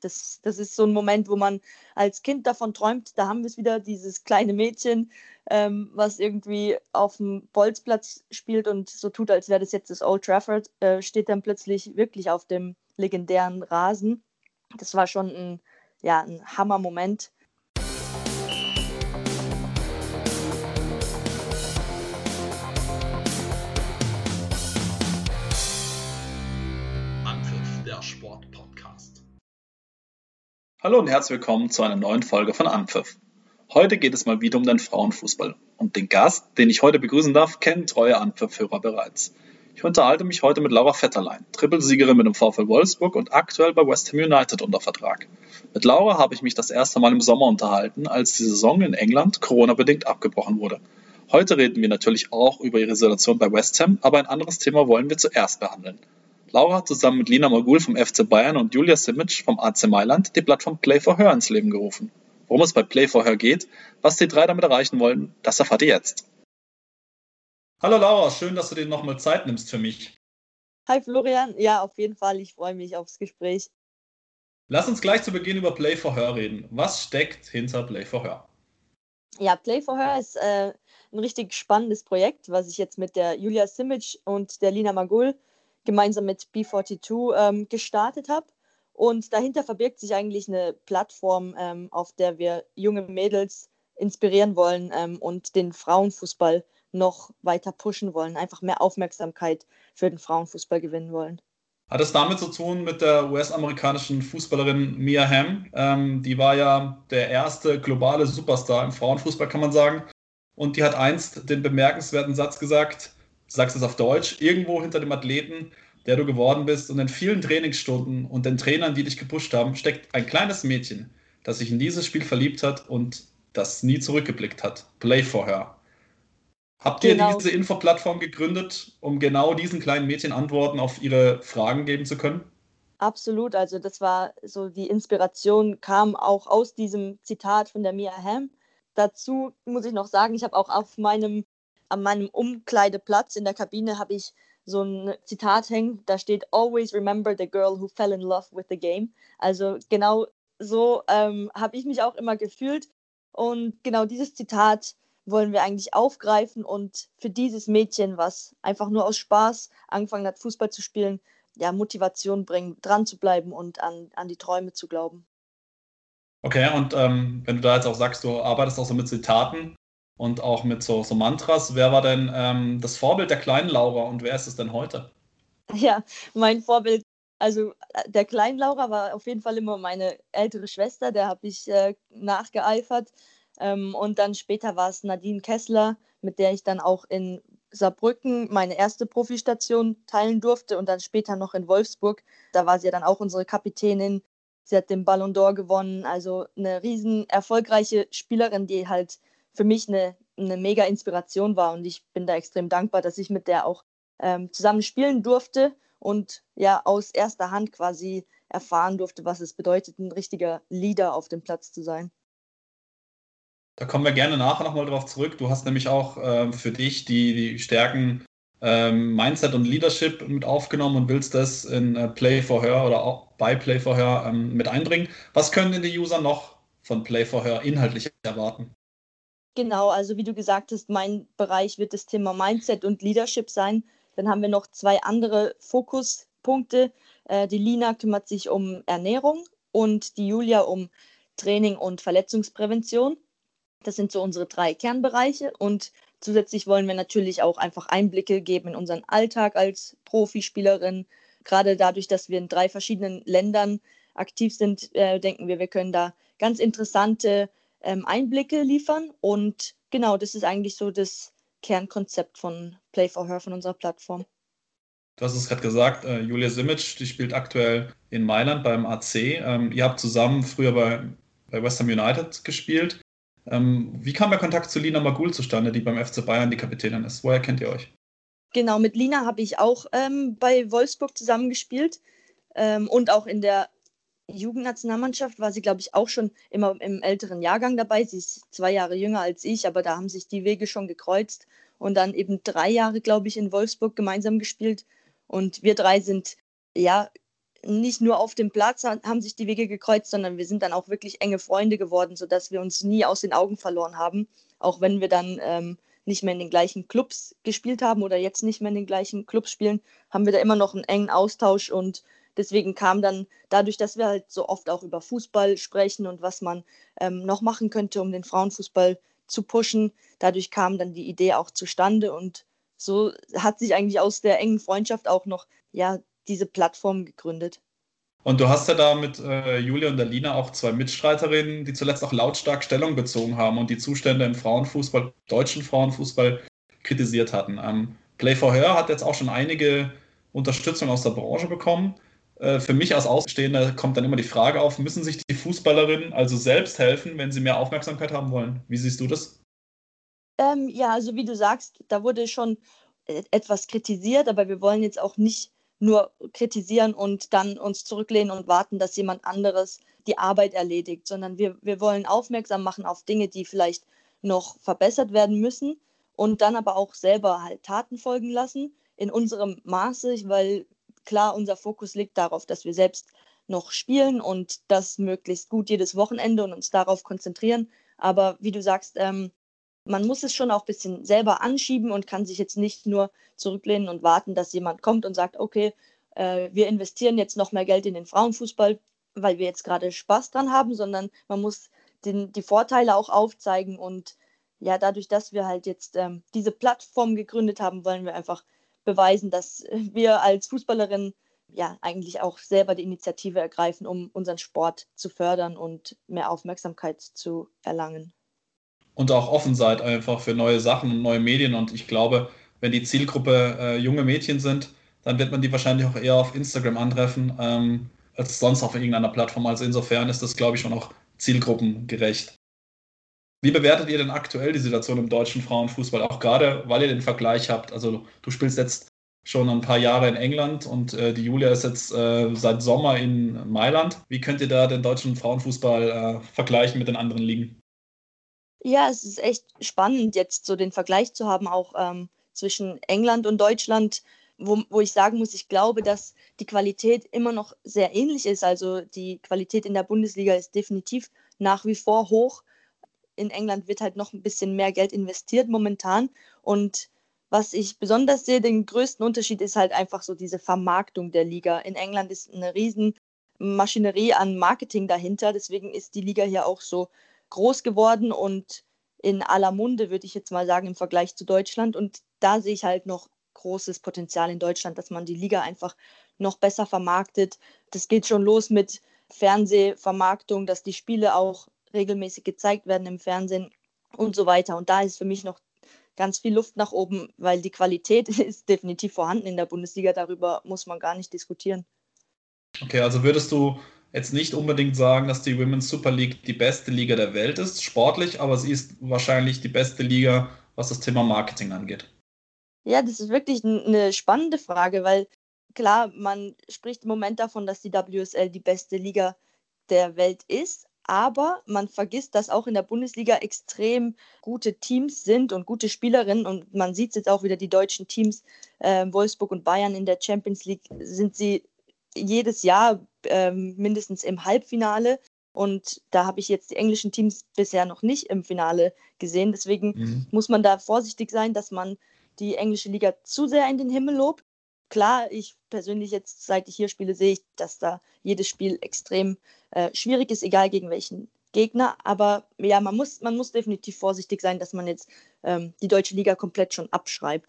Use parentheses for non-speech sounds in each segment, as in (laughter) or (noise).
das, das ist so ein Moment, wo man als Kind davon träumt, da haben wir es wieder, dieses kleine Mädchen, ähm, was irgendwie auf dem Bolzplatz spielt und so tut, als wäre das jetzt das Old Trafford, äh, steht dann plötzlich wirklich auf dem legendären Rasen. Das war schon ein, ja, ein Hammer-Moment. Hallo und herzlich willkommen zu einer neuen Folge von Anpfiff. Heute geht es mal wieder um den Frauenfußball. Und den Gast, den ich heute begrüßen darf, kennen treue Anpfiff-Hörer bereits. Ich unterhalte mich heute mit Laura Vetterlein, Trippelsiegerin mit dem VfL Wolfsburg und aktuell bei West Ham United unter Vertrag. Mit Laura habe ich mich das erste Mal im Sommer unterhalten, als die Saison in England Corona-bedingt abgebrochen wurde. Heute reden wir natürlich auch über ihre Situation bei West Ham, aber ein anderes Thema wollen wir zuerst behandeln. Laura hat zusammen mit Lina Magul vom FC Bayern und Julia Simic vom AC Mailand die Plattform Play for Her ins Leben gerufen. Worum es bei Play for Her geht, was die drei damit erreichen wollen, das erfahrt ihr jetzt. Hallo Laura, schön, dass du dir nochmal Zeit nimmst für mich. Hi Florian, ja, auf jeden Fall, ich freue mich aufs Gespräch. Lass uns gleich zu Beginn über Play for Her reden. Was steckt hinter Play for Her? Ja, Play for Her ist äh, ein richtig spannendes Projekt, was ich jetzt mit der Julia Simic und der Lina Magul gemeinsam mit B42 ähm, gestartet habe. Und dahinter verbirgt sich eigentlich eine Plattform, ähm, auf der wir junge Mädels inspirieren wollen ähm, und den Frauenfußball noch weiter pushen wollen, einfach mehr Aufmerksamkeit für den Frauenfußball gewinnen wollen. Hat es damit zu tun mit der US-amerikanischen Fußballerin Mia Hamm? Ähm, die war ja der erste globale Superstar im Frauenfußball, kann man sagen. Und die hat einst den bemerkenswerten Satz gesagt, sagst es auf Deutsch, irgendwo hinter dem Athleten, der du geworden bist und in vielen Trainingsstunden und den Trainern, die dich gepusht haben, steckt ein kleines Mädchen, das sich in dieses Spiel verliebt hat und das nie zurückgeblickt hat. Play for her. Habt ihr genau. diese Infoplattform gegründet, um genau diesen kleinen Mädchen Antworten auf ihre Fragen geben zu können? Absolut, also das war so die Inspiration kam auch aus diesem Zitat von der Mia Hamm. Dazu muss ich noch sagen, ich habe auch auf meinem an meinem Umkleideplatz in der Kabine habe ich so ein Zitat hängen, da steht Always remember the girl who fell in love with the game. Also genau so ähm, habe ich mich auch immer gefühlt. Und genau dieses Zitat wollen wir eigentlich aufgreifen und für dieses Mädchen, was einfach nur aus Spaß angefangen hat, Fußball zu spielen, ja, Motivation bringen, dran zu bleiben und an, an die Träume zu glauben. Okay, und ähm, wenn du da jetzt auch sagst, du arbeitest auch so mit Zitaten, und auch mit so, so Mantras. Wer war denn ähm, das Vorbild der kleinen Laura und wer ist es denn heute? Ja, mein Vorbild, also äh, der kleinen Laura war auf jeden Fall immer meine ältere Schwester, der habe ich äh, nachgeeifert. Ähm, und dann später war es Nadine Kessler, mit der ich dann auch in Saarbrücken meine erste Profistation teilen durfte und dann später noch in Wolfsburg. Da war sie ja dann auch unsere Kapitänin. Sie hat den Ballon d'Or gewonnen, also eine riesen erfolgreiche Spielerin, die halt für mich eine, eine mega Inspiration war und ich bin da extrem dankbar, dass ich mit der auch ähm, zusammen spielen durfte und ja aus erster Hand quasi erfahren durfte, was es bedeutet, ein richtiger Leader auf dem Platz zu sein. Da kommen wir gerne nachher nochmal drauf zurück. Du hast nämlich auch ähm, für dich die, die Stärken ähm, Mindset und Leadership mit aufgenommen und willst das in äh, Play for Her oder auch bei Play for Her ähm, mit einbringen. Was können denn die User noch von Play for Her inhaltlich erwarten? Genau, also wie du gesagt hast, mein Bereich wird das Thema Mindset und Leadership sein. Dann haben wir noch zwei andere Fokuspunkte. Äh, die Lina kümmert sich um Ernährung und die Julia um Training und Verletzungsprävention. Das sind so unsere drei Kernbereiche und zusätzlich wollen wir natürlich auch einfach Einblicke geben in unseren Alltag als Profispielerin. Gerade dadurch, dass wir in drei verschiedenen Ländern aktiv sind, äh, denken wir, wir können da ganz interessante ähm, Einblicke liefern. Und genau, das ist eigentlich so das Kernkonzept von Play for Her, von unserer Plattform. Du hast es gerade gesagt, äh, Julia Simic, die spielt aktuell in Mailand beim AC. Ähm, ihr habt zusammen früher bei, bei West Ham United gespielt. Ähm, wie kam der Kontakt zu Lina Magul zustande, die beim FC Bayern die Kapitänin ist? Woher kennt ihr euch? Genau, mit Lina habe ich auch ähm, bei Wolfsburg zusammengespielt ähm, und auch in der Jugendnationalmannschaft war sie, glaube ich, auch schon immer im älteren Jahrgang dabei. Sie ist zwei Jahre jünger als ich, aber da haben sich die Wege schon gekreuzt und dann eben drei Jahre, glaube ich, in Wolfsburg gemeinsam gespielt. Und wir drei sind ja nicht nur auf dem Platz haben sich die Wege gekreuzt, sondern wir sind dann auch wirklich enge Freunde geworden, sodass wir uns nie aus den Augen verloren haben. Auch wenn wir dann ähm, nicht mehr in den gleichen Clubs gespielt haben oder jetzt nicht mehr in den gleichen Clubs spielen, haben wir da immer noch einen engen Austausch und deswegen kam dann dadurch, dass wir halt so oft auch über Fußball sprechen und was man ähm, noch machen könnte, um den Frauenfußball zu pushen, dadurch kam dann die Idee auch zustande und so hat sich eigentlich aus der engen Freundschaft auch noch ja diese Plattform gegründet. Und du hast ja da mit äh, Julia und Alina auch zwei Mitstreiterinnen, die zuletzt auch lautstark Stellung bezogen haben und die Zustände im Frauenfußball, deutschen Frauenfußball, kritisiert hatten. Ähm, Play for Her hat jetzt auch schon einige Unterstützung aus der Branche bekommen. Äh, für mich als Außenstehender kommt dann immer die Frage auf, müssen sich die Fußballerinnen also selbst helfen, wenn sie mehr Aufmerksamkeit haben wollen? Wie siehst du das? Ähm, ja, also wie du sagst, da wurde schon äh, etwas kritisiert, aber wir wollen jetzt auch nicht nur kritisieren und dann uns zurücklehnen und warten, dass jemand anderes die Arbeit erledigt, sondern wir, wir wollen aufmerksam machen auf Dinge, die vielleicht noch verbessert werden müssen und dann aber auch selber halt Taten folgen lassen in unserem Maße, weil klar unser Fokus liegt darauf, dass wir selbst noch spielen und das möglichst gut jedes Wochenende und uns darauf konzentrieren. Aber wie du sagst, ähm, man muss es schon auch ein bisschen selber anschieben und kann sich jetzt nicht nur zurücklehnen und warten, dass jemand kommt und sagt, okay, äh, wir investieren jetzt noch mehr Geld in den Frauenfußball, weil wir jetzt gerade Spaß dran haben, sondern man muss den, die Vorteile auch aufzeigen und ja, dadurch, dass wir halt jetzt ähm, diese Plattform gegründet haben, wollen wir einfach beweisen, dass wir als Fußballerin ja eigentlich auch selber die Initiative ergreifen, um unseren Sport zu fördern und mehr Aufmerksamkeit zu erlangen und auch offen seid einfach für neue Sachen und neue Medien. Und ich glaube, wenn die Zielgruppe äh, junge Mädchen sind, dann wird man die wahrscheinlich auch eher auf Instagram antreffen ähm, als sonst auf irgendeiner Plattform. Also insofern ist das, glaube ich, schon auch zielgruppengerecht. Wie bewertet ihr denn aktuell die Situation im deutschen Frauenfußball? Auch gerade, weil ihr den Vergleich habt. Also du spielst jetzt schon ein paar Jahre in England und äh, die Julia ist jetzt äh, seit Sommer in Mailand. Wie könnt ihr da den deutschen Frauenfußball äh, vergleichen mit den anderen Ligen? Ja, es ist echt spannend, jetzt so den Vergleich zu haben, auch ähm, zwischen England und Deutschland, wo, wo ich sagen muss, ich glaube, dass die Qualität immer noch sehr ähnlich ist. Also die Qualität in der Bundesliga ist definitiv nach wie vor hoch. In England wird halt noch ein bisschen mehr Geld investiert momentan. Und was ich besonders sehe, den größten Unterschied ist halt einfach so diese Vermarktung der Liga. In England ist eine riesen Maschinerie an Marketing dahinter. Deswegen ist die Liga hier auch so groß geworden und in aller Munde, würde ich jetzt mal sagen, im Vergleich zu Deutschland. Und da sehe ich halt noch großes Potenzial in Deutschland, dass man die Liga einfach noch besser vermarktet. Das geht schon los mit Fernsehvermarktung, dass die Spiele auch regelmäßig gezeigt werden im Fernsehen und so weiter. Und da ist für mich noch ganz viel Luft nach oben, weil die Qualität (laughs) ist definitiv vorhanden in der Bundesliga. Darüber muss man gar nicht diskutieren. Okay, also würdest du jetzt nicht unbedingt sagen, dass die Women's Super League die beste Liga der Welt ist, sportlich, aber sie ist wahrscheinlich die beste Liga, was das Thema Marketing angeht. Ja, das ist wirklich eine spannende Frage, weil klar, man spricht im Moment davon, dass die WSL die beste Liga der Welt ist, aber man vergisst, dass auch in der Bundesliga extrem gute Teams sind und gute Spielerinnen und man sieht es jetzt auch wieder, die deutschen Teams, äh, Wolfsburg und Bayern in der Champions League, sind sie jedes Jahr ähm, mindestens im Halbfinale. Und da habe ich jetzt die englischen Teams bisher noch nicht im Finale gesehen. Deswegen mhm. muss man da vorsichtig sein, dass man die englische Liga zu sehr in den Himmel lobt. Klar, ich persönlich jetzt, seit ich hier spiele, sehe ich, dass da jedes Spiel extrem äh, schwierig ist, egal gegen welchen Gegner. Aber ja, man muss, man muss definitiv vorsichtig sein, dass man jetzt ähm, die deutsche Liga komplett schon abschreibt.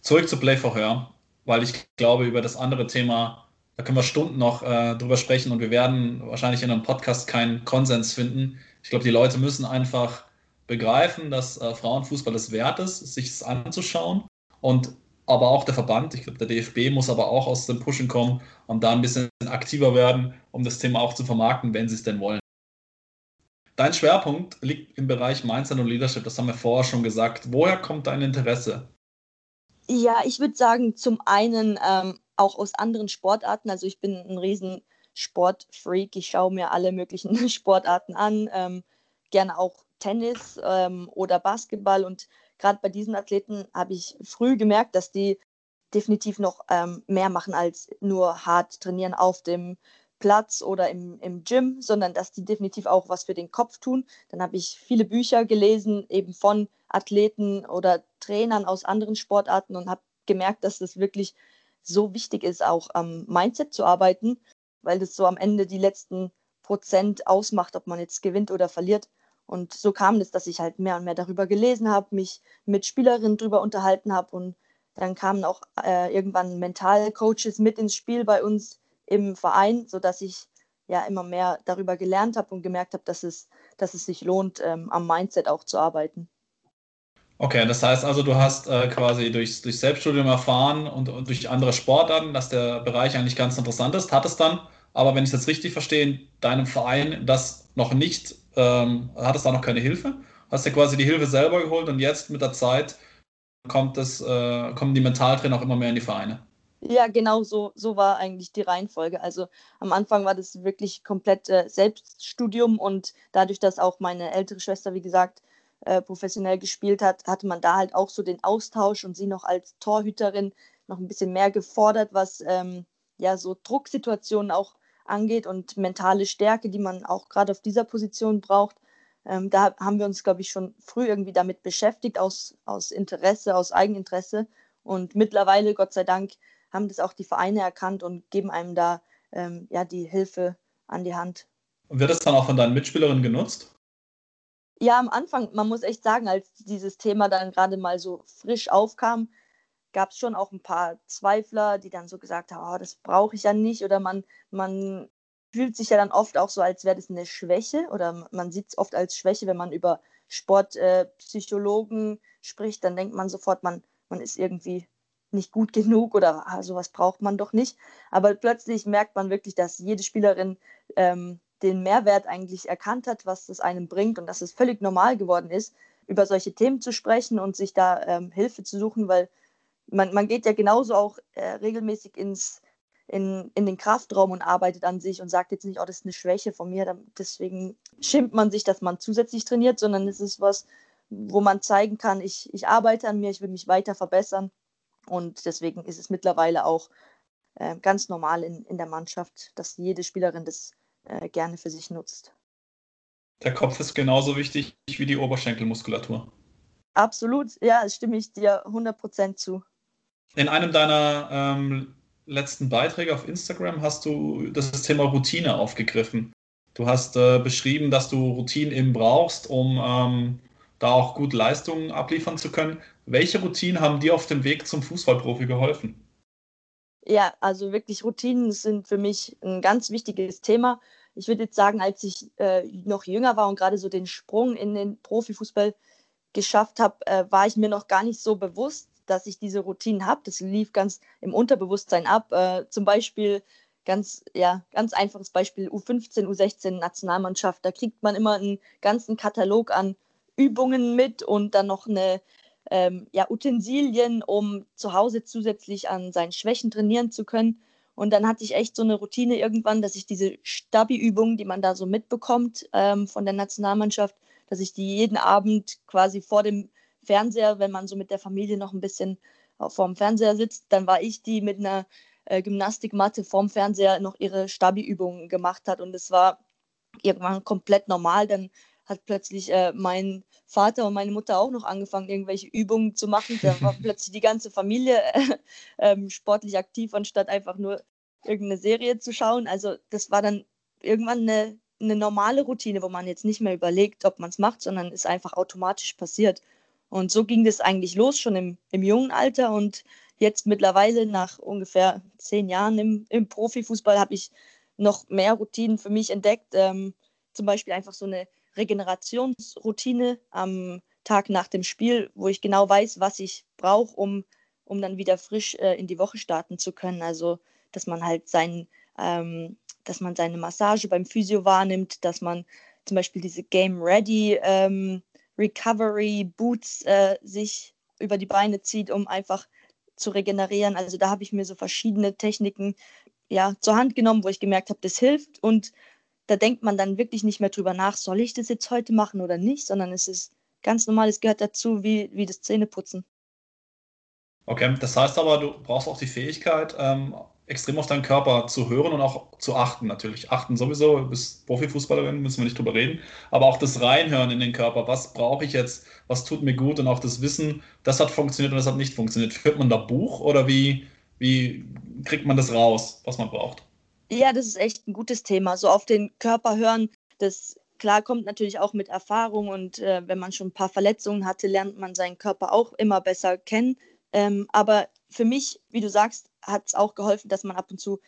Zurück zu Play for Her, weil ich glaube, über das andere Thema da können wir Stunden noch äh, drüber sprechen und wir werden wahrscheinlich in einem Podcast keinen Konsens finden. Ich glaube, die Leute müssen einfach begreifen, dass äh, Frauenfußball es wert ist, sich es anzuschauen. Und aber auch der Verband, ich glaube, der DFB muss aber auch aus dem Pushen kommen und da ein bisschen aktiver werden, um das Thema auch zu vermarkten, wenn sie es denn wollen. Dein Schwerpunkt liegt im Bereich Mindset und Leadership, das haben wir vorher schon gesagt. Woher kommt dein Interesse? Ja, ich würde sagen, zum einen ähm, auch aus anderen Sportarten. Also ich bin ein riesen Sportfreak. Ich schaue mir alle möglichen (laughs) Sportarten an, ähm, gerne auch Tennis ähm, oder Basketball. Und gerade bei diesen Athleten habe ich früh gemerkt, dass die definitiv noch ähm, mehr machen als nur hart trainieren auf dem Platz oder im, im Gym, sondern dass die definitiv auch was für den Kopf tun. Dann habe ich viele Bücher gelesen, eben von Athleten oder Trainern aus anderen Sportarten und habe gemerkt, dass das wirklich so wichtig ist, auch am Mindset zu arbeiten, weil das so am Ende die letzten Prozent ausmacht, ob man jetzt gewinnt oder verliert. Und so kam es, dass ich halt mehr und mehr darüber gelesen habe, mich mit Spielerinnen darüber unterhalten habe und dann kamen auch äh, irgendwann Mentalcoaches mit ins Spiel bei uns im Verein, sodass ich ja immer mehr darüber gelernt habe und gemerkt habe, dass es, dass es sich lohnt, ähm, am Mindset auch zu arbeiten. Okay, das heißt also, du hast äh, quasi durch, durch Selbststudium erfahren und, und durch andere Sportarten, dass der Bereich eigentlich ganz interessant ist. Hat es dann, aber wenn ich es jetzt richtig verstehe, in deinem Verein das noch nicht, ähm, hat es da noch keine Hilfe? Hast du quasi die Hilfe selber geholt und jetzt mit der Zeit kommt das, äh, kommen die Mentaltrainer auch immer mehr in die Vereine? Ja, genau so, so war eigentlich die Reihenfolge. Also am Anfang war das wirklich komplett äh, Selbststudium und dadurch, dass auch meine ältere Schwester, wie gesagt, äh, professionell gespielt hat, hatte man da halt auch so den Austausch und sie noch als Torhüterin noch ein bisschen mehr gefordert, was ähm, ja so Drucksituationen auch angeht und mentale Stärke, die man auch gerade auf dieser Position braucht. Ähm, da haben wir uns, glaube ich, schon früh irgendwie damit beschäftigt, aus, aus Interesse, aus Eigeninteresse. Und mittlerweile, Gott sei Dank, haben das auch die Vereine erkannt und geben einem da ähm, ja, die Hilfe an die Hand. Und wird das dann auch von deinen Mitspielerinnen genutzt? Ja, am Anfang, man muss echt sagen, als dieses Thema dann gerade mal so frisch aufkam, gab es schon auch ein paar Zweifler, die dann so gesagt haben, oh, das brauche ich ja nicht. Oder man, man fühlt sich ja dann oft auch so, als wäre das eine Schwäche. Oder man sieht es oft als Schwäche, wenn man über Sportpsychologen äh, spricht, dann denkt man sofort, man, man ist irgendwie nicht gut genug oder ah, sowas braucht man doch nicht. Aber plötzlich merkt man wirklich, dass jede Spielerin ähm, den Mehrwert eigentlich erkannt hat, was es einem bringt und dass es völlig normal geworden ist, über solche Themen zu sprechen und sich da ähm, Hilfe zu suchen, weil man, man geht ja genauso auch äh, regelmäßig ins, in, in den Kraftraum und arbeitet an sich und sagt jetzt nicht, oh, das ist eine Schwäche von mir, deswegen schimpft man sich, dass man zusätzlich trainiert, sondern es ist was, wo man zeigen kann, ich, ich arbeite an mir, ich will mich weiter verbessern und deswegen ist es mittlerweile auch äh, ganz normal in, in der Mannschaft, dass jede Spielerin das äh, gerne für sich nutzt. Der Kopf ist genauso wichtig wie die Oberschenkelmuskulatur. Absolut, ja, stimme ich dir 100% zu. In einem deiner ähm, letzten Beiträge auf Instagram hast du das Thema Routine aufgegriffen. Du hast äh, beschrieben, dass du Routinen eben brauchst, um ähm, da auch gut Leistungen abliefern zu können. Welche Routinen haben dir auf dem Weg zum Fußballprofi geholfen? Ja, also wirklich Routinen sind für mich ein ganz wichtiges Thema. Ich würde jetzt sagen, als ich äh, noch jünger war und gerade so den Sprung in den Profifußball geschafft habe, äh, war ich mir noch gar nicht so bewusst, dass ich diese Routinen habe. Das lief ganz im Unterbewusstsein ab. Äh, zum Beispiel ganz, ja, ganz einfaches Beispiel U15, U16 Nationalmannschaft. Da kriegt man immer einen ganzen Katalog an Übungen mit und dann noch eine ähm, ja, Utensilien, um zu Hause zusätzlich an seinen Schwächen trainieren zu können. Und dann hatte ich echt so eine Routine irgendwann, dass ich diese Stabi-Übungen, die man da so mitbekommt ähm, von der Nationalmannschaft, dass ich die jeden Abend quasi vor dem Fernseher, wenn man so mit der Familie noch ein bisschen vor dem Fernseher sitzt, dann war ich die mit einer äh, Gymnastikmatte vorm Fernseher noch ihre Stabi-Übungen gemacht hat. Und es war irgendwann komplett normal. Dann hat plötzlich äh, mein Vater und meine Mutter auch noch angefangen, irgendwelche Übungen zu machen. Da war (laughs) plötzlich die ganze Familie äh, äh, sportlich aktiv, anstatt einfach nur irgendeine Serie zu schauen. Also das war dann irgendwann eine, eine normale Routine, wo man jetzt nicht mehr überlegt, ob man es macht, sondern es einfach automatisch passiert. Und so ging das eigentlich los, schon im, im jungen Alter. Und jetzt mittlerweile, nach ungefähr zehn Jahren im, im Profifußball, habe ich noch mehr Routinen für mich entdeckt. Ähm, zum Beispiel einfach so eine Regenerationsroutine am Tag nach dem Spiel, wo ich genau weiß, was ich brauche, um, um dann wieder frisch äh, in die Woche starten zu können. Also, dass man halt sein, ähm, dass man seine Massage beim Physio wahrnimmt, dass man zum Beispiel diese Game Ready ähm, Recovery Boots äh, sich über die Beine zieht, um einfach zu regenerieren. Also da habe ich mir so verschiedene Techniken ja, zur Hand genommen, wo ich gemerkt habe, das hilft. Und da denkt man dann wirklich nicht mehr drüber nach, soll ich das jetzt heute machen oder nicht, sondern es ist ganz normal, es gehört dazu, wie, wie das Zähneputzen. Okay, das heißt aber, du brauchst auch die Fähigkeit, ähm, extrem auf deinen Körper zu hören und auch zu achten natürlich. Achten sowieso, du bist Profifußballerin, müssen wir nicht drüber reden, aber auch das Reinhören in den Körper. Was brauche ich jetzt? Was tut mir gut? Und auch das Wissen, das hat funktioniert und das hat nicht funktioniert. Führt man da Buch oder wie, wie kriegt man das raus, was man braucht? Ja, das ist echt ein gutes Thema. So auf den Körper hören, das klar kommt natürlich auch mit Erfahrung und äh, wenn man schon ein paar Verletzungen hatte, lernt man seinen Körper auch immer besser kennen. Ähm, aber für mich, wie du sagst, hat es auch geholfen, dass man ab und zu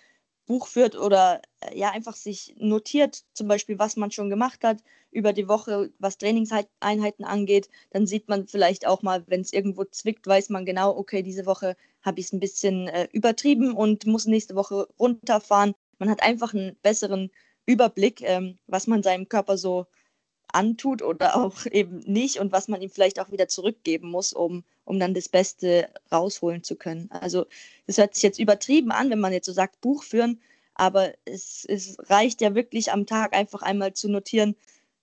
Buch führt oder äh, ja einfach sich notiert, zum Beispiel, was man schon gemacht hat über die Woche, was Trainingseinheiten angeht. Dann sieht man vielleicht auch mal, wenn es irgendwo zwickt, weiß man genau, okay, diese Woche habe ich es ein bisschen äh, übertrieben und muss nächste Woche runterfahren. Man hat einfach einen besseren Überblick, ähm, was man seinem Körper so antut oder auch (laughs) eben nicht und was man ihm vielleicht auch wieder zurückgeben muss, um, um dann das Beste rausholen zu können. Also das hört sich jetzt übertrieben an, wenn man jetzt so sagt, Buch führen, aber es, es reicht ja wirklich am Tag einfach einmal zu notieren,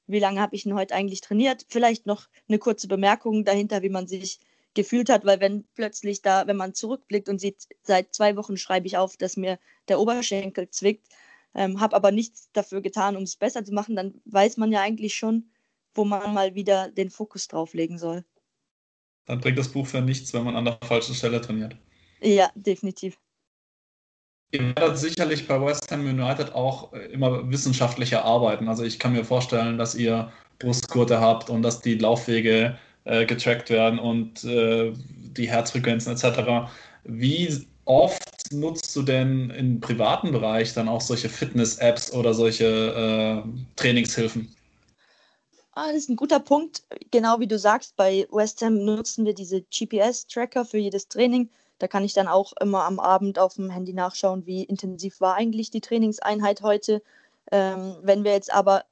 wie lange habe ich denn heute eigentlich trainiert. Vielleicht noch eine kurze Bemerkung dahinter, wie man sich gefühlt hat, weil wenn plötzlich da, wenn man zurückblickt und sieht, seit zwei Wochen schreibe ich auf, dass mir der Oberschenkel zwickt, ähm, habe aber nichts dafür getan, um es besser zu machen, dann weiß man ja eigentlich schon, wo man mal wieder den Fokus drauf legen soll. Dann bringt das Buch für nichts, wenn man an der falschen Stelle trainiert. Ja, definitiv. Ihr werdet sicherlich bei West Ham United auch äh, immer wissenschaftlicher arbeiten. Also ich kann mir vorstellen, dass ihr Brustgurte habt und dass die Laufwege äh, getrackt werden und äh, die Herzfrequenzen etc. Wie oft nutzt du denn im privaten Bereich dann auch solche Fitness-Apps oder solche äh, Trainingshilfen? Ah, das ist ein guter Punkt. Genau wie du sagst, bei West Ham nutzen wir diese GPS-Tracker für jedes Training. Da kann ich dann auch immer am Abend auf dem Handy nachschauen, wie intensiv war eigentlich die Trainingseinheit heute. Ähm, wenn wir jetzt aber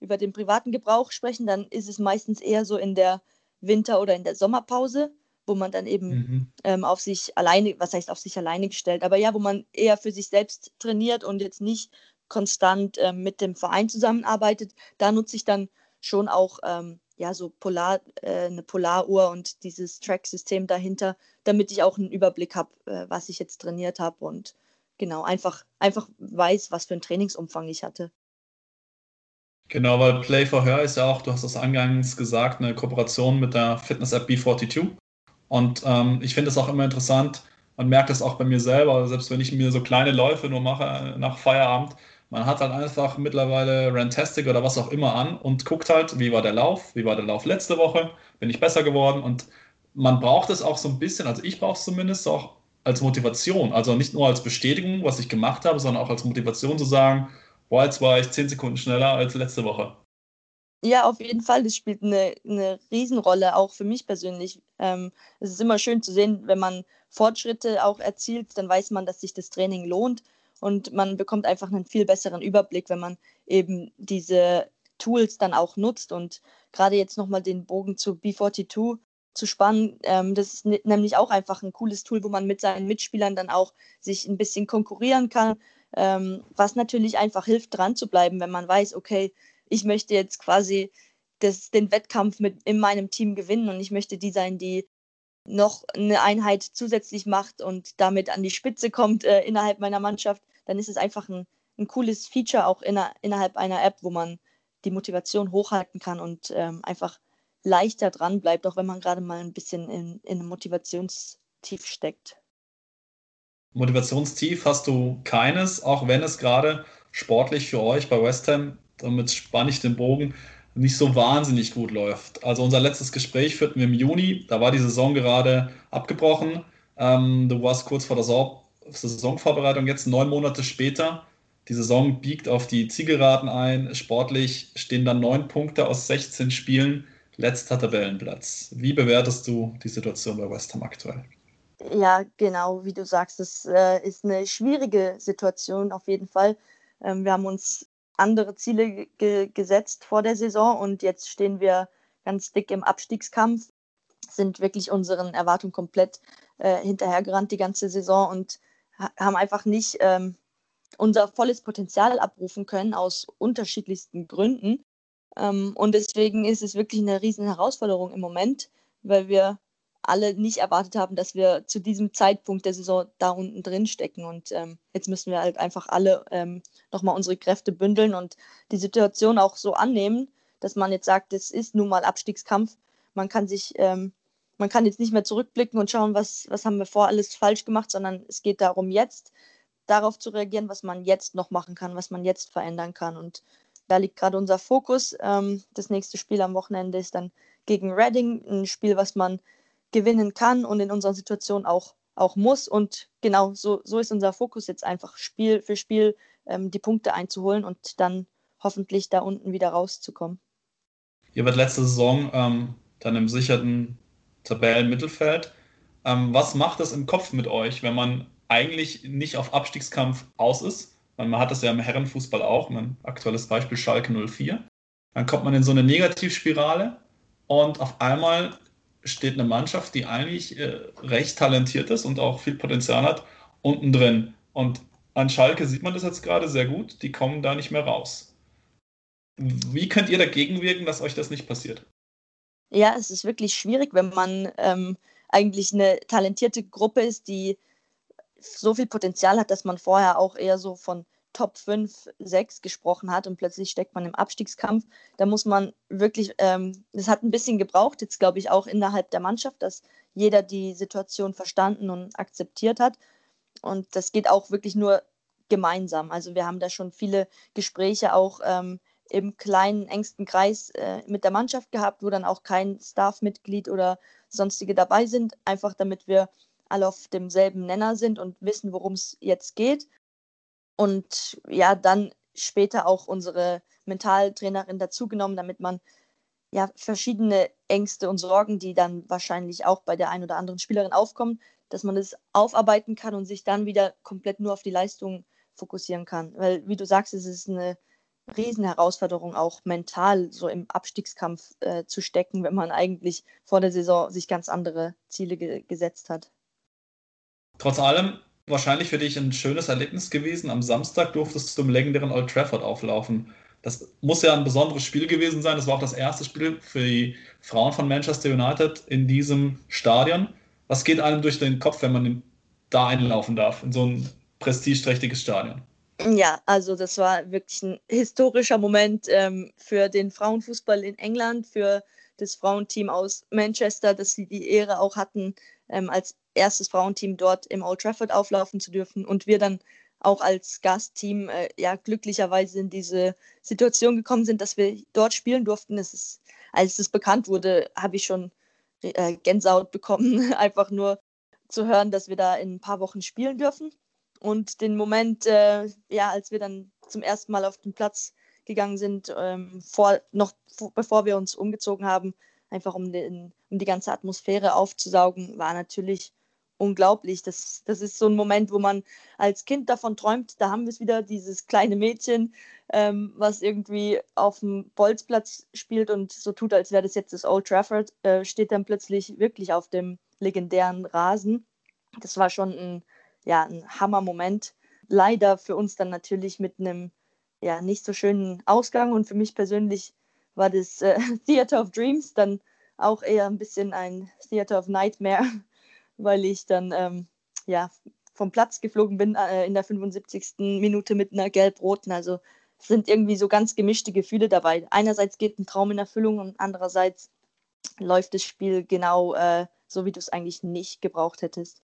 über den privaten Gebrauch sprechen, dann ist es meistens eher so in der Winter- oder in der Sommerpause wo man dann eben mhm. ähm, auf sich alleine, was heißt auf sich alleine gestellt, aber ja, wo man eher für sich selbst trainiert und jetzt nicht konstant ähm, mit dem Verein zusammenarbeitet, da nutze ich dann schon auch ähm, ja so Polar, äh, eine Polaruhr und dieses Track-System dahinter, damit ich auch einen Überblick habe, äh, was ich jetzt trainiert habe und genau einfach, einfach weiß, was für einen Trainingsumfang ich hatte. Genau, weil Play for Her ist ja auch, du hast das eingangs gesagt, eine Kooperation mit der Fitness-App B42. Und ähm, ich finde es auch immer interessant, man merkt es auch bei mir selber, selbst wenn ich mir so kleine Läufe nur mache äh, nach Feierabend, man hat halt einfach mittlerweile Rantastic oder was auch immer an und guckt halt, wie war der Lauf, wie war der Lauf letzte Woche, bin ich besser geworden? Und man braucht es auch so ein bisschen, also ich brauche es zumindest auch als Motivation, also nicht nur als Bestätigung, was ich gemacht habe, sondern auch als Motivation zu sagen, boah, jetzt war ich zehn Sekunden schneller als letzte Woche. Ja, auf jeden Fall. Das spielt eine, eine Riesenrolle, auch für mich persönlich. Ähm, es ist immer schön zu sehen, wenn man Fortschritte auch erzielt, dann weiß man, dass sich das Training lohnt und man bekommt einfach einen viel besseren Überblick, wenn man eben diese Tools dann auch nutzt. Und gerade jetzt nochmal den Bogen zu B42 zu spannen, ähm, das ist ne nämlich auch einfach ein cooles Tool, wo man mit seinen Mitspielern dann auch sich ein bisschen konkurrieren kann, ähm, was natürlich einfach hilft, dran zu bleiben, wenn man weiß, okay, ich möchte jetzt quasi das, den Wettkampf mit in meinem Team gewinnen und ich möchte die sein, die noch eine Einheit zusätzlich macht und damit an die Spitze kommt äh, innerhalb meiner Mannschaft, dann ist es einfach ein, ein cooles Feature auch inner, innerhalb einer App, wo man die Motivation hochhalten kann und ähm, einfach leichter dran bleibt, auch wenn man gerade mal ein bisschen in, in Motivationstief steckt. Motivationstief hast du keines, auch wenn es gerade sportlich für euch bei West Ham damit spanne ich den Bogen, nicht so wahnsinnig gut läuft. Also unser letztes Gespräch führten wir im Juni, da war die Saison gerade abgebrochen. Ähm, du warst kurz vor der Saisonvorbereitung, jetzt neun Monate später. Die Saison biegt auf die Zielgeraden ein. Sportlich stehen dann neun Punkte aus 16 Spielen. Letzter Tabellenplatz. Wie bewertest du die Situation bei West Ham aktuell? Ja, genau, wie du sagst, es äh, ist eine schwierige Situation auf jeden Fall. Ähm, wir haben uns andere Ziele ge gesetzt vor der Saison und jetzt stehen wir ganz dick im Abstiegskampf, sind wirklich unseren Erwartungen komplett äh, hinterhergerannt die ganze Saison und ha haben einfach nicht ähm, unser volles Potenzial abrufen können aus unterschiedlichsten Gründen. Ähm, und deswegen ist es wirklich eine riesen Herausforderung im Moment, weil wir alle nicht erwartet haben, dass wir zu diesem Zeitpunkt der Saison da unten drin stecken. Und ähm, jetzt müssen wir halt einfach alle ähm, nochmal unsere Kräfte bündeln und die Situation auch so annehmen, dass man jetzt sagt, es ist nun mal Abstiegskampf. Man kann sich, ähm, man kann jetzt nicht mehr zurückblicken und schauen, was, was haben wir vor alles falsch gemacht, sondern es geht darum, jetzt darauf zu reagieren, was man jetzt noch machen kann, was man jetzt verändern kann. Und da liegt gerade unser Fokus. Ähm, das nächste Spiel am Wochenende ist dann gegen Reading, ein Spiel, was man gewinnen kann und in unserer Situation auch, auch muss. Und genau so, so ist unser Fokus jetzt einfach Spiel für Spiel ähm, die Punkte einzuholen und dann hoffentlich da unten wieder rauszukommen. Ihr wird letzte Saison ähm, dann im sicherten Tabellenmittelfeld. Ähm, was macht das im Kopf mit euch, wenn man eigentlich nicht auf Abstiegskampf aus ist? Man hat das ja im Herrenfußball auch, ein aktuelles Beispiel Schalke 04. Dann kommt man in so eine Negativspirale und auf einmal steht eine Mannschaft, die eigentlich äh, recht talentiert ist und auch viel Potenzial hat, unten drin. Und an Schalke sieht man das jetzt gerade sehr gut, die kommen da nicht mehr raus. Wie könnt ihr dagegen wirken, dass euch das nicht passiert? Ja, es ist wirklich schwierig, wenn man ähm, eigentlich eine talentierte Gruppe ist, die so viel Potenzial hat, dass man vorher auch eher so von Top 5, 6 gesprochen hat und plötzlich steckt man im Abstiegskampf. Da muss man wirklich, ähm, das hat ein bisschen gebraucht, jetzt glaube ich auch innerhalb der Mannschaft, dass jeder die Situation verstanden und akzeptiert hat. Und das geht auch wirklich nur gemeinsam. Also wir haben da schon viele Gespräche auch ähm, im kleinen, engsten Kreis äh, mit der Mannschaft gehabt, wo dann auch kein Staff-Mitglied oder sonstige dabei sind, einfach damit wir alle auf demselben Nenner sind und wissen, worum es jetzt geht und ja, dann später auch unsere Mentaltrainerin dazugenommen, damit man ja verschiedene Ängste und Sorgen, die dann wahrscheinlich auch bei der einen oder anderen Spielerin aufkommen, dass man das aufarbeiten kann und sich dann wieder komplett nur auf die Leistung fokussieren kann. Weil, wie du sagst, es ist eine Riesenherausforderung, auch mental so im Abstiegskampf äh, zu stecken, wenn man eigentlich vor der Saison sich ganz andere Ziele ge gesetzt hat. Trotz allem wahrscheinlich für dich ein schönes Erlebnis gewesen. Am Samstag durftest du im legendären Old Trafford auflaufen. Das muss ja ein besonderes Spiel gewesen sein. Das war auch das erste Spiel für die Frauen von Manchester United in diesem Stadion. Was geht einem durch den Kopf, wenn man da einlaufen darf, in so ein prestigeträchtiges Stadion? Ja, also das war wirklich ein historischer Moment ähm, für den Frauenfußball in England, für das Frauenteam aus Manchester, dass sie die Ehre auch hatten, ähm, als erstes Frauenteam dort im Old Trafford auflaufen zu dürfen und wir dann auch als Gastteam äh, ja glücklicherweise in diese Situation gekommen sind, dass wir dort spielen durften. Es ist, als es bekannt wurde, habe ich schon äh, Gänsehaut bekommen, (laughs) einfach nur zu hören, dass wir da in ein paar Wochen spielen dürfen. Und den Moment, äh, ja, als wir dann zum ersten Mal auf den Platz gegangen sind, ähm, vor, noch vor, bevor wir uns umgezogen haben, einfach um, den, um die ganze Atmosphäre aufzusaugen, war natürlich unglaublich. Das, das ist so ein Moment, wo man als Kind davon träumt. Da haben wir es wieder, dieses kleine Mädchen, ähm, was irgendwie auf dem Bolzplatz spielt und so tut, als wäre das jetzt das Old Trafford, äh, steht dann plötzlich wirklich auf dem legendären Rasen. Das war schon ein, ja, ein Hammer-Moment. Leider für uns dann natürlich mit einem ja, nicht so schönen Ausgang und für mich persönlich war das äh, (laughs) Theater of Dreams dann auch eher ein bisschen ein Theater of Nightmare, weil ich dann ähm, ja, vom Platz geflogen bin äh, in der 75. Minute mit einer gelb-roten. Also sind irgendwie so ganz gemischte Gefühle dabei. Einerseits geht ein Traum in Erfüllung und andererseits läuft das Spiel genau äh, so, wie du es eigentlich nicht gebraucht hättest.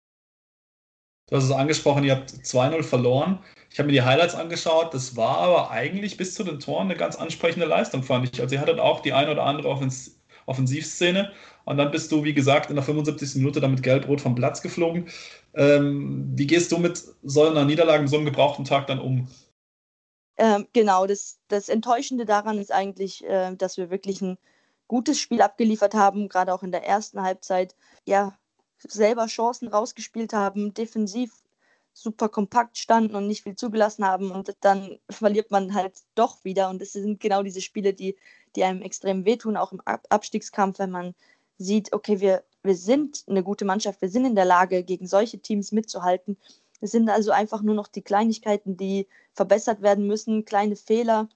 Du hast es angesprochen, ihr habt 2-0 verloren. Ich habe mir die Highlights angeschaut. Das war aber eigentlich bis zu den Toren eine ganz ansprechende Leistung, fand ich. Also ihr hattet auch die ein oder andere Offens Offensivszene. Und dann bist du, wie gesagt, in der 75. Minute damit gelb-rot vom Platz geflogen. Ähm, wie gehst du mit so einer Niederlage, so einem gebrauchten Tag dann um? Ähm, genau, das, das Enttäuschende daran ist eigentlich, äh, dass wir wirklich ein gutes Spiel abgeliefert haben, gerade auch in der ersten Halbzeit. Ja, selber Chancen rausgespielt haben, defensiv super kompakt standen und nicht viel zugelassen haben und dann (laughs) verliert man halt doch wieder und das sind genau diese Spiele, die, die einem extrem wehtun, auch im Ab Abstiegskampf, wenn man sieht, okay, wir, wir sind eine gute Mannschaft, wir sind in der Lage, gegen solche Teams mitzuhalten. Es sind also einfach nur noch die Kleinigkeiten, die verbessert werden müssen, kleine Fehler,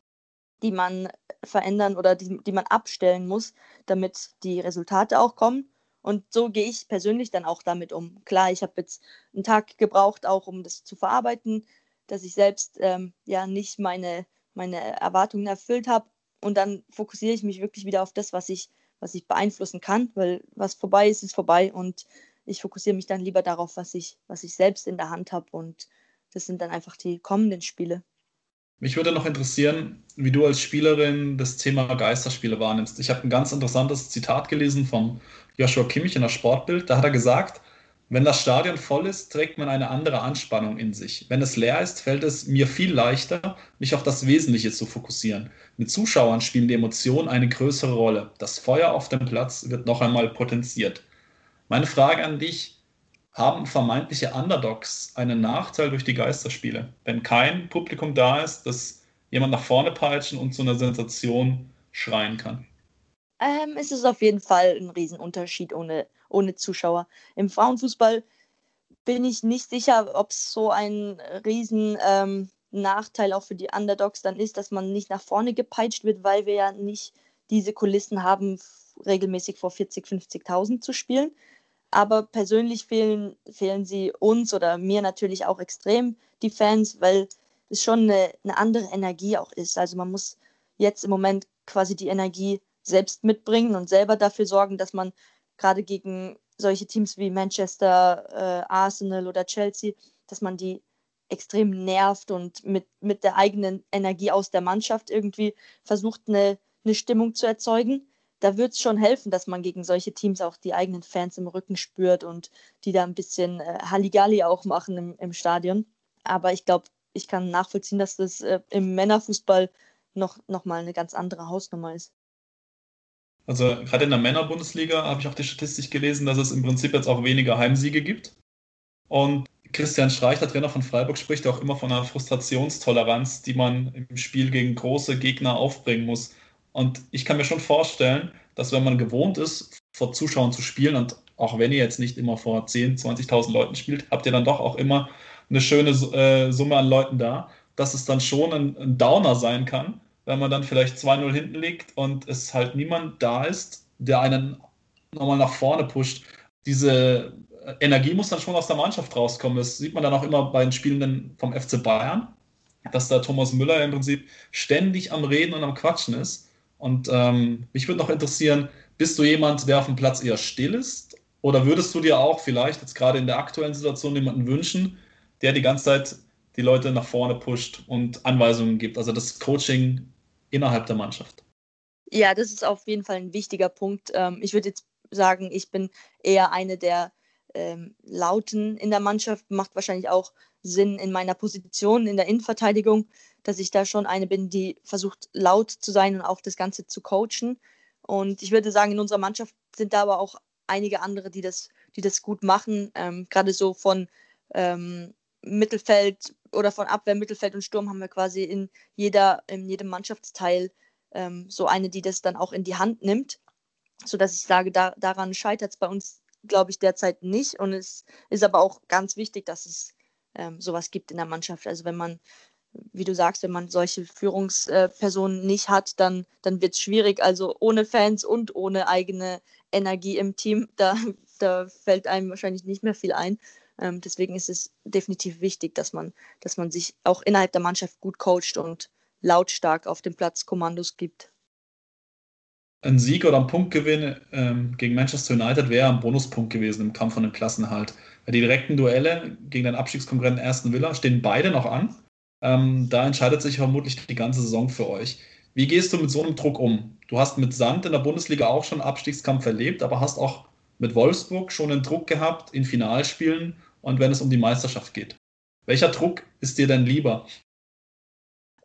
die man verändern oder die, die man abstellen muss, damit die Resultate auch kommen. Und so gehe ich persönlich dann auch damit um. Klar, ich habe jetzt einen Tag gebraucht, auch um das zu verarbeiten, dass ich selbst ähm, ja nicht meine, meine Erwartungen erfüllt habe. Und dann fokussiere ich mich wirklich wieder auf das, was ich, was ich beeinflussen kann, weil was vorbei ist, ist vorbei. Und ich fokussiere mich dann lieber darauf, was ich, was ich selbst in der Hand habe. Und das sind dann einfach die kommenden Spiele. Mich würde noch interessieren, wie du als Spielerin das Thema Geisterspiele wahrnimmst. Ich habe ein ganz interessantes Zitat gelesen von Joshua Kimmich in der Sportbild. Da hat er gesagt, wenn das Stadion voll ist, trägt man eine andere Anspannung in sich. Wenn es leer ist, fällt es mir viel leichter, mich auf das Wesentliche zu fokussieren. Mit Zuschauern spielen die Emotionen eine größere Rolle. Das Feuer auf dem Platz wird noch einmal potenziert. Meine Frage an dich, haben vermeintliche Underdogs einen Nachteil durch die Geisterspiele, wenn kein Publikum da ist, das jemand nach vorne peitschen und zu einer Sensation schreien kann? Ähm, es ist auf jeden Fall ein Riesenunterschied ohne, ohne Zuschauer. Im Frauenfußball bin ich nicht sicher, ob es so ein riesen ähm, Nachteil auch für die Underdogs dann ist, dass man nicht nach vorne gepeitscht wird, weil wir ja nicht diese Kulissen haben, regelmäßig vor 40, 50.000 zu spielen. Aber persönlich fehlen, fehlen sie uns oder mir natürlich auch extrem, die Fans, weil es schon eine, eine andere Energie auch ist. Also man muss jetzt im Moment quasi die Energie selbst mitbringen und selber dafür sorgen, dass man gerade gegen solche Teams wie Manchester, äh, Arsenal oder Chelsea, dass man die extrem nervt und mit, mit der eigenen Energie aus der Mannschaft irgendwie versucht, eine, eine Stimmung zu erzeugen da wird es schon helfen, dass man gegen solche Teams auch die eigenen Fans im Rücken spürt und die da ein bisschen äh, Halligalli auch machen im, im Stadion. Aber ich glaube, ich kann nachvollziehen, dass das äh, im Männerfußball noch, noch mal eine ganz andere Hausnummer ist. Also gerade in der Männerbundesliga habe ich auch die Statistik gelesen, dass es im Prinzip jetzt auch weniger Heimsiege gibt. Und Christian Streich, der Trainer von Freiburg, spricht auch immer von einer Frustrationstoleranz, die man im Spiel gegen große Gegner aufbringen muss. Und ich kann mir schon vorstellen, dass wenn man gewohnt ist, vor Zuschauern zu spielen und auch wenn ihr jetzt nicht immer vor 10, 20.000 Leuten spielt, habt ihr dann doch auch immer eine schöne äh, Summe an Leuten da, dass es dann schon ein, ein Downer sein kann, wenn man dann vielleicht 2-0 hinten liegt und es halt niemand da ist, der einen nochmal nach vorne pusht. Diese äh, Energie muss dann schon aus der Mannschaft rauskommen. Das sieht man dann auch immer bei den Spielenden vom FC Bayern, dass da Thomas Müller im Prinzip ständig am Reden und am Quatschen ist und ähm, mich würde noch interessieren, bist du jemand, der auf dem Platz eher still ist? Oder würdest du dir auch vielleicht jetzt gerade in der aktuellen Situation jemanden wünschen, der die ganze Zeit die Leute nach vorne pusht und Anweisungen gibt? Also das Coaching innerhalb der Mannschaft. Ja, das ist auf jeden Fall ein wichtiger Punkt. Ähm, ich würde jetzt sagen, ich bin eher eine der ähm, Lauten in der Mannschaft. Macht wahrscheinlich auch Sinn in meiner Position in der Innenverteidigung dass ich da schon eine bin, die versucht laut zu sein und auch das Ganze zu coachen. Und ich würde sagen, in unserer Mannschaft sind da aber auch einige andere, die das, die das gut machen. Ähm, Gerade so von ähm, Mittelfeld oder von Abwehr, Mittelfeld und Sturm haben wir quasi in, jeder, in jedem Mannschaftsteil ähm, so eine, die das dann auch in die Hand nimmt. Sodass ich sage, da, daran scheitert es bei uns, glaube ich, derzeit nicht. Und es ist aber auch ganz wichtig, dass es ähm, sowas gibt in der Mannschaft. Also wenn man wie du sagst, wenn man solche Führungspersonen nicht hat, dann, dann wird es schwierig. Also ohne Fans und ohne eigene Energie im Team, da, da fällt einem wahrscheinlich nicht mehr viel ein. Ähm, deswegen ist es definitiv wichtig, dass man, dass man sich auch innerhalb der Mannschaft gut coacht und lautstark auf dem Platz Kommandos gibt. Ein Sieg oder ein Punktgewinn ähm, gegen Manchester United wäre ein Bonuspunkt gewesen im Kampf von dem Klassenhalt. Die direkten Duelle gegen den Abstiegskonkurrenten Ersten Villa stehen beide noch an. Ähm, da entscheidet sich vermutlich die ganze Saison für euch. Wie gehst du mit so einem Druck um? Du hast mit Sand in der Bundesliga auch schon Abstiegskampf erlebt, aber hast auch mit Wolfsburg schon einen Druck gehabt in Finalspielen und wenn es um die Meisterschaft geht. Welcher Druck ist dir denn lieber?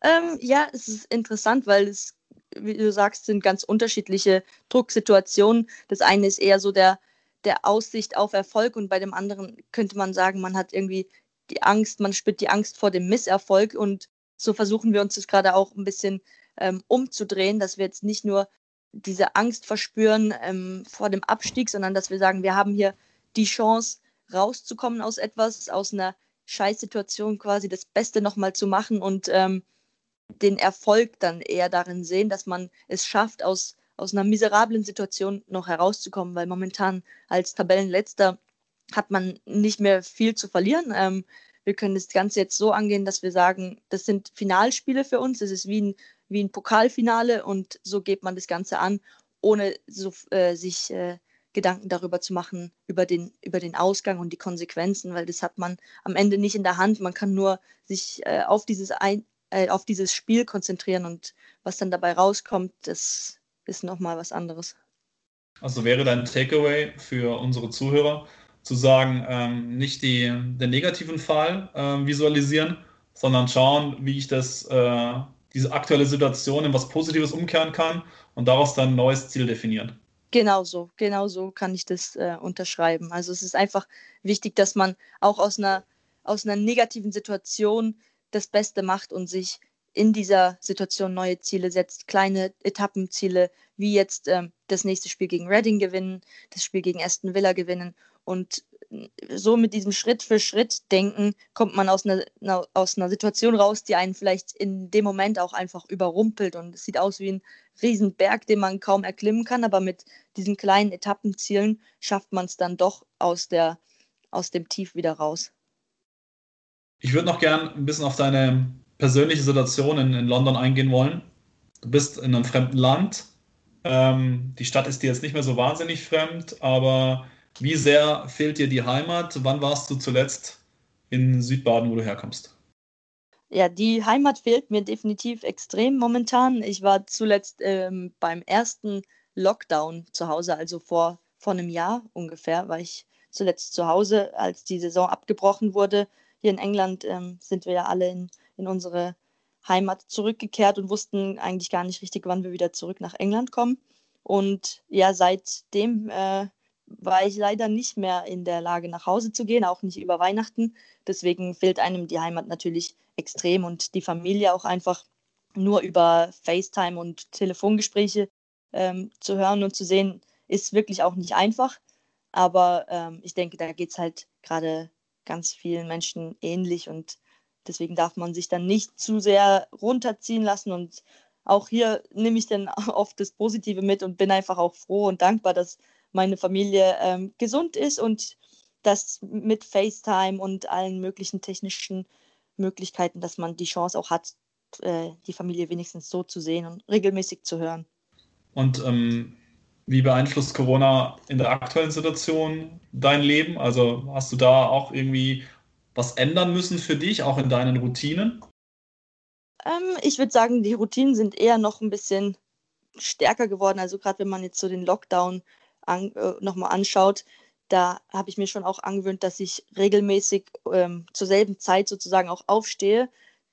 Ähm, ja, es ist interessant, weil es, wie du sagst, sind ganz unterschiedliche Drucksituationen. Das eine ist eher so der, der Aussicht auf Erfolg und bei dem anderen könnte man sagen, man hat irgendwie die Angst, man spürt die Angst vor dem Misserfolg und so versuchen wir uns das gerade auch ein bisschen ähm, umzudrehen, dass wir jetzt nicht nur diese Angst verspüren ähm, vor dem Abstieg, sondern dass wir sagen, wir haben hier die Chance rauszukommen aus etwas, aus einer Scheißsituation quasi das Beste nochmal zu machen und ähm, den Erfolg dann eher darin sehen, dass man es schafft, aus, aus einer miserablen Situation noch herauszukommen, weil momentan als Tabellenletzter hat man nicht mehr viel zu verlieren. Ähm, wir können das Ganze jetzt so angehen, dass wir sagen, das sind Finalspiele für uns, es ist wie ein, wie ein Pokalfinale und so geht man das Ganze an, ohne so, äh, sich äh, Gedanken darüber zu machen, über den, über den Ausgang und die Konsequenzen, weil das hat man am Ende nicht in der Hand. Man kann nur sich äh, auf, dieses ein, äh, auf dieses Spiel konzentrieren und was dann dabei rauskommt, das ist nochmal was anderes. Also wäre dein Takeaway für unsere Zuhörer, zu sagen, ähm, nicht die, den negativen Fall äh, visualisieren, sondern schauen, wie ich das, äh, diese aktuelle Situation in was Positives umkehren kann und daraus dann ein neues Ziel definieren. Genau so, genau so kann ich das äh, unterschreiben. Also es ist einfach wichtig, dass man auch aus einer, aus einer negativen Situation das Beste macht und sich in dieser Situation neue Ziele setzt, kleine Etappenziele, wie jetzt ähm, das nächste Spiel gegen Reading gewinnen, das Spiel gegen Aston Villa gewinnen und so mit diesem Schritt für Schritt denken, kommt man aus einer, aus einer Situation raus, die einen vielleicht in dem Moment auch einfach überrumpelt. Und es sieht aus wie ein Riesenberg, den man kaum erklimmen kann, aber mit diesen kleinen Etappenzielen schafft man es dann doch aus, der, aus dem Tief wieder raus. Ich würde noch gern ein bisschen auf deine persönliche Situation in, in London eingehen wollen. Du bist in einem fremden Land. Ähm, die Stadt ist dir jetzt nicht mehr so wahnsinnig fremd, aber wie sehr fehlt dir die Heimat? Wann warst du zuletzt in Südbaden, wo du herkommst? Ja, die Heimat fehlt mir definitiv extrem momentan. Ich war zuletzt ähm, beim ersten Lockdown zu Hause, also vor, vor einem Jahr ungefähr, war ich zuletzt zu Hause, als die Saison abgebrochen wurde. Hier in England ähm, sind wir ja alle in, in unsere Heimat zurückgekehrt und wussten eigentlich gar nicht richtig, wann wir wieder zurück nach England kommen. Und ja, seitdem äh, war ich leider nicht mehr in der Lage, nach Hause zu gehen, auch nicht über Weihnachten. Deswegen fehlt einem die Heimat natürlich extrem und die Familie auch einfach nur über FaceTime und Telefongespräche ähm, zu hören und zu sehen, ist wirklich auch nicht einfach. Aber ähm, ich denke, da geht es halt gerade ganz vielen Menschen ähnlich und deswegen darf man sich dann nicht zu sehr runterziehen lassen und auch hier nehme ich dann (laughs) oft das Positive mit und bin einfach auch froh und dankbar, dass meine Familie ähm, gesund ist und das mit FaceTime und allen möglichen technischen Möglichkeiten, dass man die Chance auch hat, äh, die Familie wenigstens so zu sehen und regelmäßig zu hören. Und ähm, wie beeinflusst Corona in der aktuellen Situation dein Leben? Also hast du da auch irgendwie was ändern müssen für dich, auch in deinen Routinen? Ähm, ich würde sagen, die Routinen sind eher noch ein bisschen stärker geworden. Also gerade wenn man jetzt so den Lockdown an, äh, nochmal anschaut, da habe ich mir schon auch angewöhnt, dass ich regelmäßig ähm, zur selben Zeit sozusagen auch aufstehe,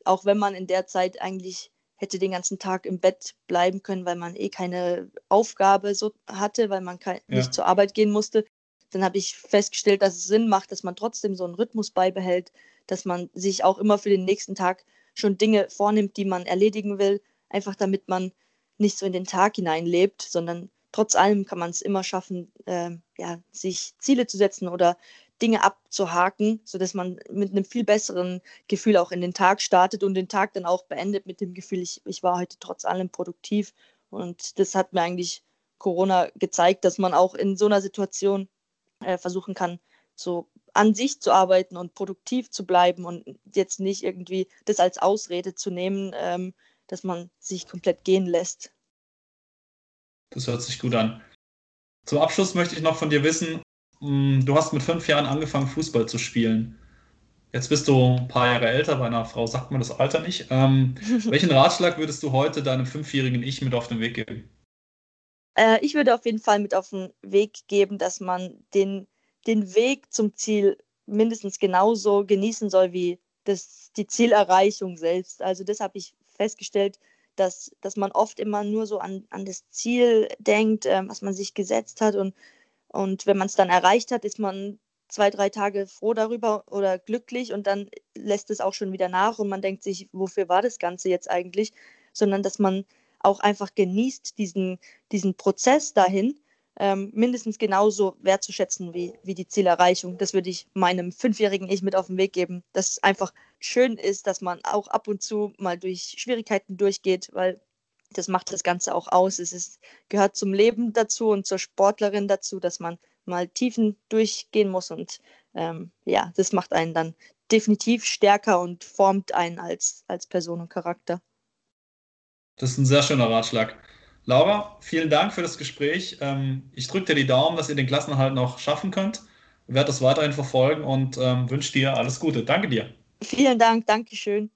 auch wenn man in der Zeit eigentlich hätte den ganzen Tag im Bett bleiben können, weil man eh keine Aufgabe so hatte, weil man kein, ja. nicht zur Arbeit gehen musste. Dann habe ich festgestellt, dass es Sinn macht, dass man trotzdem so einen Rhythmus beibehält, dass man sich auch immer für den nächsten Tag schon Dinge vornimmt, die man erledigen will, einfach damit man nicht so in den Tag hineinlebt, sondern trotz allem kann man es immer schaffen, äh, ja, sich Ziele zu setzen oder Dinge abzuhaken, sodass man mit einem viel besseren Gefühl auch in den Tag startet und den Tag dann auch beendet mit dem Gefühl, ich, ich war heute trotz allem produktiv. Und das hat mir eigentlich Corona gezeigt, dass man auch in so einer Situation äh, versuchen kann, so an sich zu arbeiten und produktiv zu bleiben und jetzt nicht irgendwie das als Ausrede zu nehmen, ähm, dass man sich komplett gehen lässt. Das hört sich gut an. Zum Abschluss möchte ich noch von dir wissen, hm, du hast mit fünf Jahren angefangen, Fußball zu spielen. Jetzt bist du ein paar Jahre älter, bei einer Frau sagt man das Alter nicht. Ähm, (laughs) welchen Ratschlag würdest du heute deinem fünfjährigen Ich mit auf den Weg geben? Äh, ich würde auf jeden Fall mit auf den Weg geben, dass man den, den Weg zum Ziel mindestens genauso genießen soll wie das, die Zielerreichung selbst. Also das habe ich festgestellt, dass, dass man oft immer nur so an, an das Ziel denkt, äh, was man sich gesetzt hat. Und, und wenn man es dann erreicht hat, ist man zwei, drei Tage froh darüber oder glücklich und dann lässt es auch schon wieder nach und man denkt sich, wofür war das Ganze jetzt eigentlich? Sondern dass man auch einfach genießt, diesen, diesen Prozess dahin ähm, mindestens genauso wertzuschätzen wie, wie die Zielerreichung. Das würde ich meinem fünfjährigen Ich mit auf den Weg geben, dass es einfach schön ist, dass man auch ab und zu mal durch Schwierigkeiten durchgeht, weil das macht das Ganze auch aus. Es ist, gehört zum Leben dazu und zur Sportlerin dazu, dass man mal Tiefen durchgehen muss. Und ähm, ja, das macht einen dann definitiv stärker und formt einen als, als Person und Charakter. Das ist ein sehr schöner Ratschlag. Laura, vielen Dank für das Gespräch. Ähm, ich drücke dir die Daumen, dass ihr den Klassenerhalt noch schaffen könnt. Ich werde das weiterhin verfolgen und ähm, wünsche dir alles Gute. Danke dir. Vielen Dank, Dankeschön.